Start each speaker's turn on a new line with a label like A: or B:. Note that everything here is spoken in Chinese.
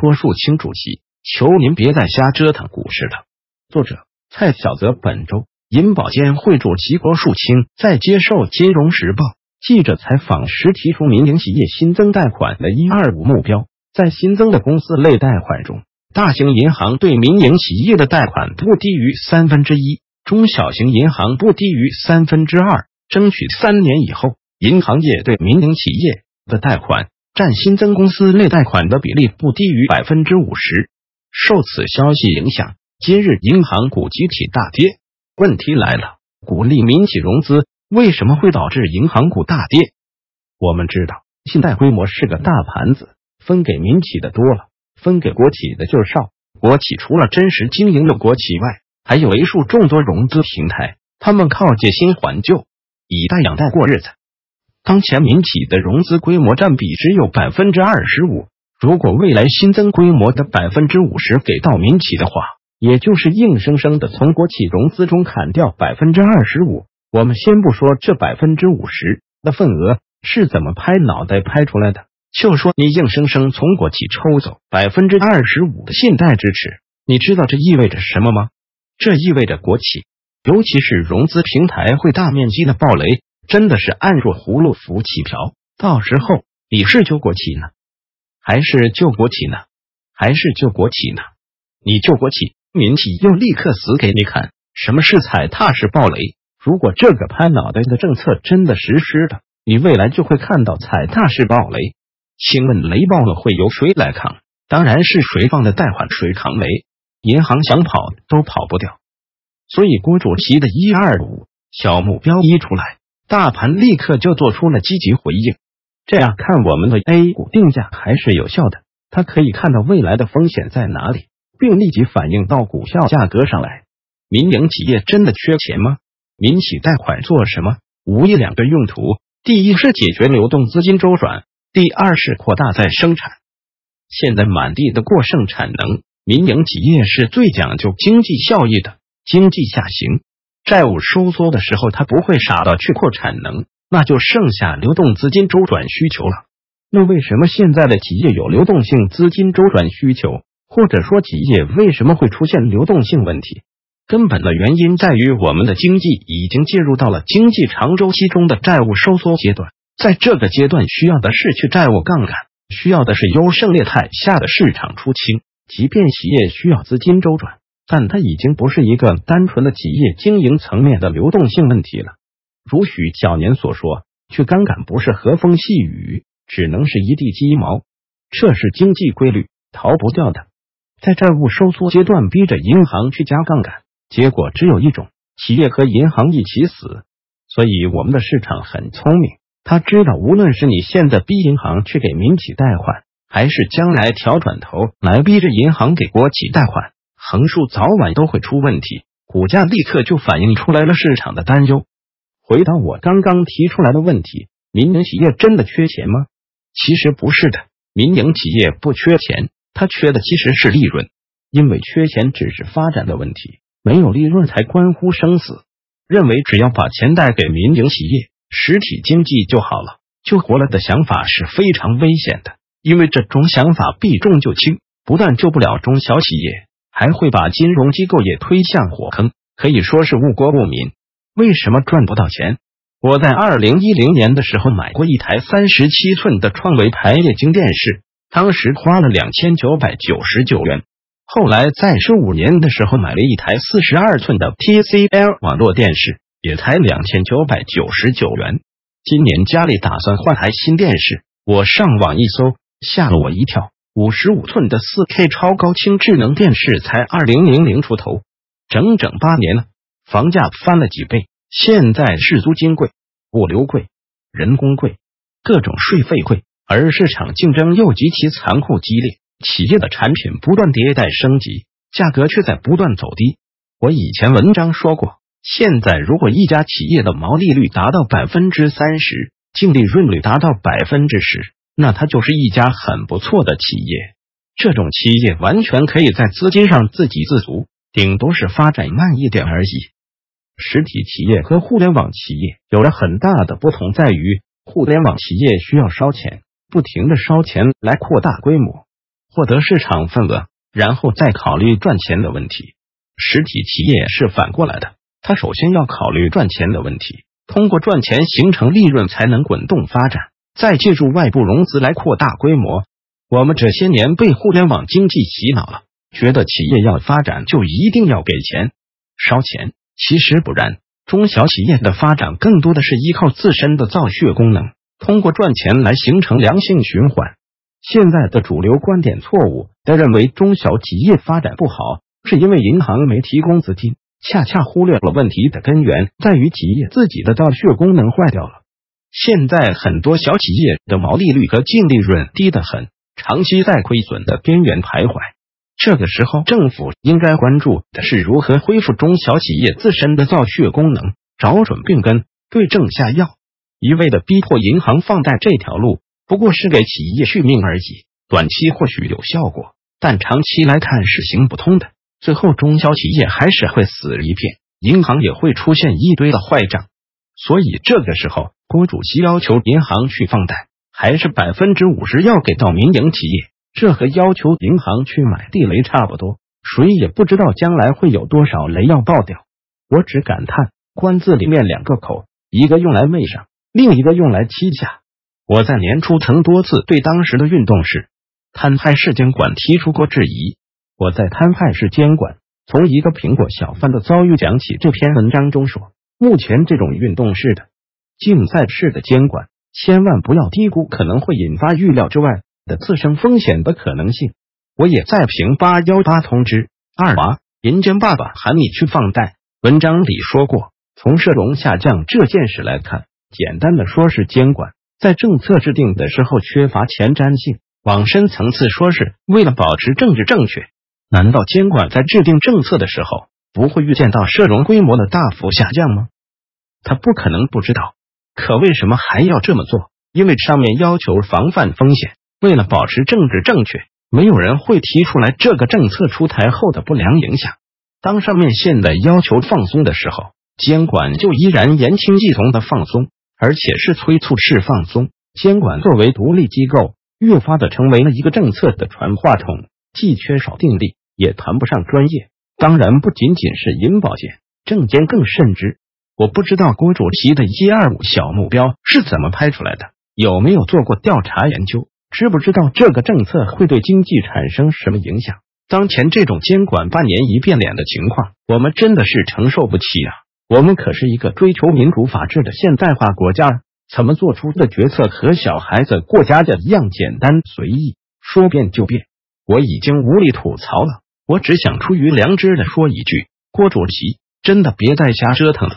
A: 郭树清主席，求您别再瞎折腾股市了。作者：蔡小泽。本周，银保监会主席郭树清在接受《金融时报》记者采访时提出，民营企业新增贷款的“一二五”目标，在新增的公司类贷款中，大型银行对民营企业的贷款不低于三分之一，中小型银行不低于三分之二，争取三年以后，银行业对民营企业的贷款。占新增公司内贷款的比例不低于百分之五十。受此消息影响，今日银行股集体大跌。问题来了，鼓励民企融资为什么会导致银行股大跌？我们知道，信贷规模是个大盘子，分给民企的多了，分给国企的就少。国企除了真实经营的国企外，还有为数众多融资平台，他们靠借新还旧，以贷养贷过日子。当前民企的融资规模占比只有百分之二十五，如果未来新增规模的百分之五十给到民企的话，也就是硬生生的从国企融资中砍掉百分之二十五。我们先不说这百分之五十的份额是怎么拍脑袋拍出来的，就说你硬生生从国企抽走百分之二十五的信贷支持，你知道这意味着什么吗？这意味着国企，尤其是融资平台会大面积的暴雷。真的是按若葫芦浮起瓢，到时候你是救国企呢，还是救国企呢？还是救国企呢？你救国企，民企又立刻死给你看。什么是踩踏式暴雷？如果这个拍脑袋的政策真的实施了，你未来就会看到踩踏式暴雷。请问雷爆了会由谁来扛？当然是谁放的贷款谁扛雷，银行想跑都跑不掉。所以郭主席的一二五小目标一出来。大盘立刻就做出了积极回应，这样看我们的 A 股定价还是有效的。它可以看到未来的风险在哪里，并立即反映到股票价格上来。民营企业真的缺钱吗？民企贷款做什么？无一两个用途：第一是解决流动资金周转，第二是扩大再生产。现在满地的过剩产能，民营企业是最讲究经济效益的。经济下行。债务收缩的时候，他不会傻到去扩产能，那就剩下流动资金周转需求了。那为什么现在的企业有流动性资金周转需求，或者说企业为什么会出现流动性问题？根本的原因在于我们的经济已经进入到了经济长周期中的债务收缩阶段，在这个阶段需要的是去债务杠杆，需要的是优胜劣汰下的市场出清。即便企业需要资金周转。但它已经不是一个单纯的企业经营层面的流动性问题了。如许小年所说，去杠杆不是和风细雨，只能是一地鸡毛，这是经济规律，逃不掉的。在债务收缩阶段，逼着银行去加杠杆，结果只有一种：企业和银行一起死。所以，我们的市场很聪明，他知道，无论是你现在逼银行去给民企贷款，还是将来调转头来逼着银行给国企贷款。横竖早晚都会出问题，股价立刻就反映出来了市场的担忧。回答我刚刚提出来的问题：民营企业真的缺钱吗？其实不是的，民营企业不缺钱，它缺的其实是利润。因为缺钱只是发展的问题，没有利润才关乎生死。认为只要把钱贷给民营企业，实体经济就好了，就活了的想法是非常危险的。因为这种想法避重就轻，不但救不了中小企业。还会把金融机构也推向火坑，可以说是误国误民。为什么赚不到钱？我在二零一零年的时候买过一台三十七寸的创维排液晶电视，当时花了两千九百九十九元。后来在十五年的时候买了一台四十二寸的 TCL 网络电视，也才两千九百九十九元。今年家里打算换台新电视，我上网一搜，吓了我一跳。五十五寸的四 K 超高清智能电视才二零零零出头，整整八年了，房价翻了几倍。现在是租金贵、物流贵、人工贵、各种税费贵，而市场竞争又极其残酷激烈，企业的产品不断迭代升级，价格却在不断走低。我以前文章说过，现在如果一家企业的毛利率达到百分之三十，净利润率达到百分之十。那它就是一家很不错的企业，这种企业完全可以在资金上自给自足，顶多是发展慢一点而已。实体企业和互联网企业有了很大的不同，在于互联网企业需要烧钱，不停的烧钱来扩大规模，获得市场份额，然后再考虑赚钱的问题。实体企业是反过来的，它首先要考虑赚钱的问题，通过赚钱形成利润，才能滚动发展，再借助外部融资来扩大规模。我们这些年被互联网经济洗脑了，觉得企业要发展就一定要给钱烧钱，其实不然。中小企业的发展更多的是依靠自身的造血功能，通过赚钱来形成良性循环。现在的主流观点错误，的认为中小企业发展不好是因为银行没提供资金，恰恰忽略了问题的根源在于企业自己的造血功能坏掉了。现在很多小企业的毛利率和净利润低得很，长期在亏损的边缘徘徊。这个时候，政府应该关注的是如何恢复中小企业自身的造血功能，找准病根，对症下药。一味的逼迫银行放贷这条路，不过是给企业续命而已。短期或许有效果，但长期来看是行不通的。最后，中小企业还是会死一片，银行也会出现一堆的坏账。所以，这个时候，郭主席要求银行去放贷，还是百分之五十要给到民营企业。这和要求银行去买地雷差不多，谁也不知道将来会有多少雷要爆掉。我只感叹“官”字里面两个口，一个用来媚上，另一个用来欺下。我在年初曾多次对当时的运动式摊派式监管提出过质疑。我在摊派式监管从一个苹果小贩的遭遇讲起这篇文章中说，目前这种运动式的竞赛式的监管，千万不要低估可能会引发预料之外。的自身风险的可能性，我也在评八幺八通知二娃银监爸爸喊你去放贷。文章里说过，从社融下降这件事来看，简单的说是监管在政策制定的时候缺乏前瞻性，往深层次说是为了保持政治正确。难道监管在制定政策的时候不会预见到社融规模的大幅下降吗？他不可能不知道。可为什么还要这么做？因为上面要求防范风险。为了保持政治正确，没有人会提出来这个政策出台后的不良影响。当上面现在要求放松的时候，监管就依然言听计从的放松，而且是催促式放松。监管作为独立机构，越发的成为了一个政策的传话筒，既缺少定力，也谈不上专业。当然，不仅仅是银保监、证监更甚之。我不知道郭主席的一二五小目标是怎么拍出来的，有没有做过调查研究？知不知道这个政策会对经济产生什么影响？当前这种监管半年一变脸的情况，我们真的是承受不起啊！我们可是一个追求民主法治的现代化国家，怎么做出的决策和小孩子过家家一样简单随意，说变就变？我已经无力吐槽了，我只想出于良知的说一句：郭主席，真的别再瞎折腾了。